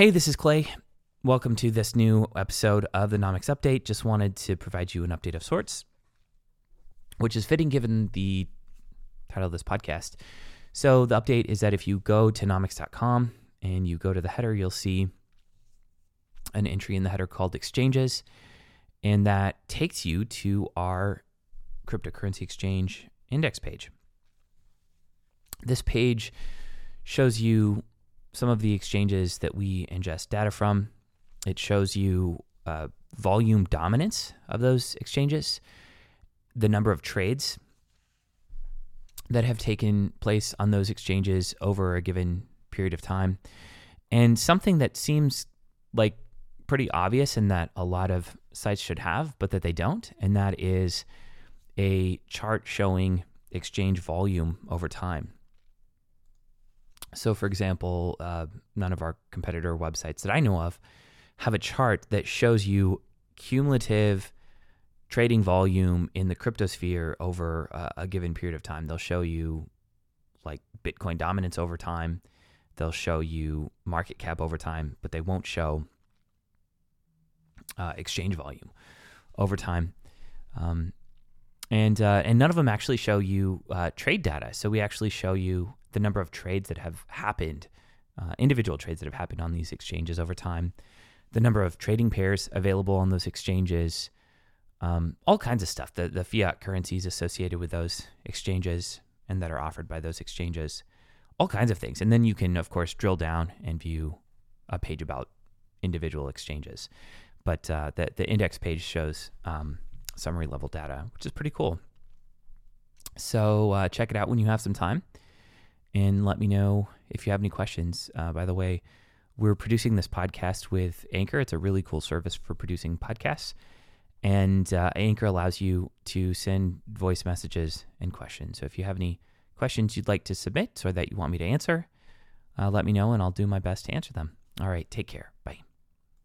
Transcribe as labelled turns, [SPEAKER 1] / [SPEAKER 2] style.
[SPEAKER 1] Hey, this is Clay. Welcome to this new episode of the Nomics Update. Just wanted to provide you an update of sorts, which is fitting given the title of this podcast. So, the update is that if you go to nomics.com and you go to the header, you'll see an entry in the header called Exchanges, and that takes you to our cryptocurrency exchange index page. This page shows you some of the exchanges that we ingest data from. It shows you uh, volume dominance of those exchanges, the number of trades that have taken place on those exchanges over a given period of time, and something that seems like pretty obvious and that a lot of sites should have, but that they don't, and that is a chart showing exchange volume over time. So, for example, uh, none of our competitor websites that I know of have a chart that shows you cumulative trading volume in the cryptosphere over uh, a given period of time. They'll show you like Bitcoin dominance over time, they'll show you market cap over time, but they won't show uh, exchange volume over time. Um, and uh, and none of them actually show you uh, trade data. So we actually show you the number of trades that have happened, uh, individual trades that have happened on these exchanges over time, the number of trading pairs available on those exchanges, um, all kinds of stuff. The the fiat currencies associated with those exchanges and that are offered by those exchanges, all kinds of things. And then you can of course drill down and view a page about individual exchanges. But uh, the the index page shows um, summary level data, which is pretty cool. So uh, check it out when you have some time and let me know if you have any questions. Uh, by the way, we're producing this podcast with Anchor. It's a really cool service for producing podcasts. And uh, Anchor allows you to send voice messages and questions. So if you have any questions you'd like to submit or that you want me to answer, uh, let me know and I'll do my best to answer them. All right, take care. Bye.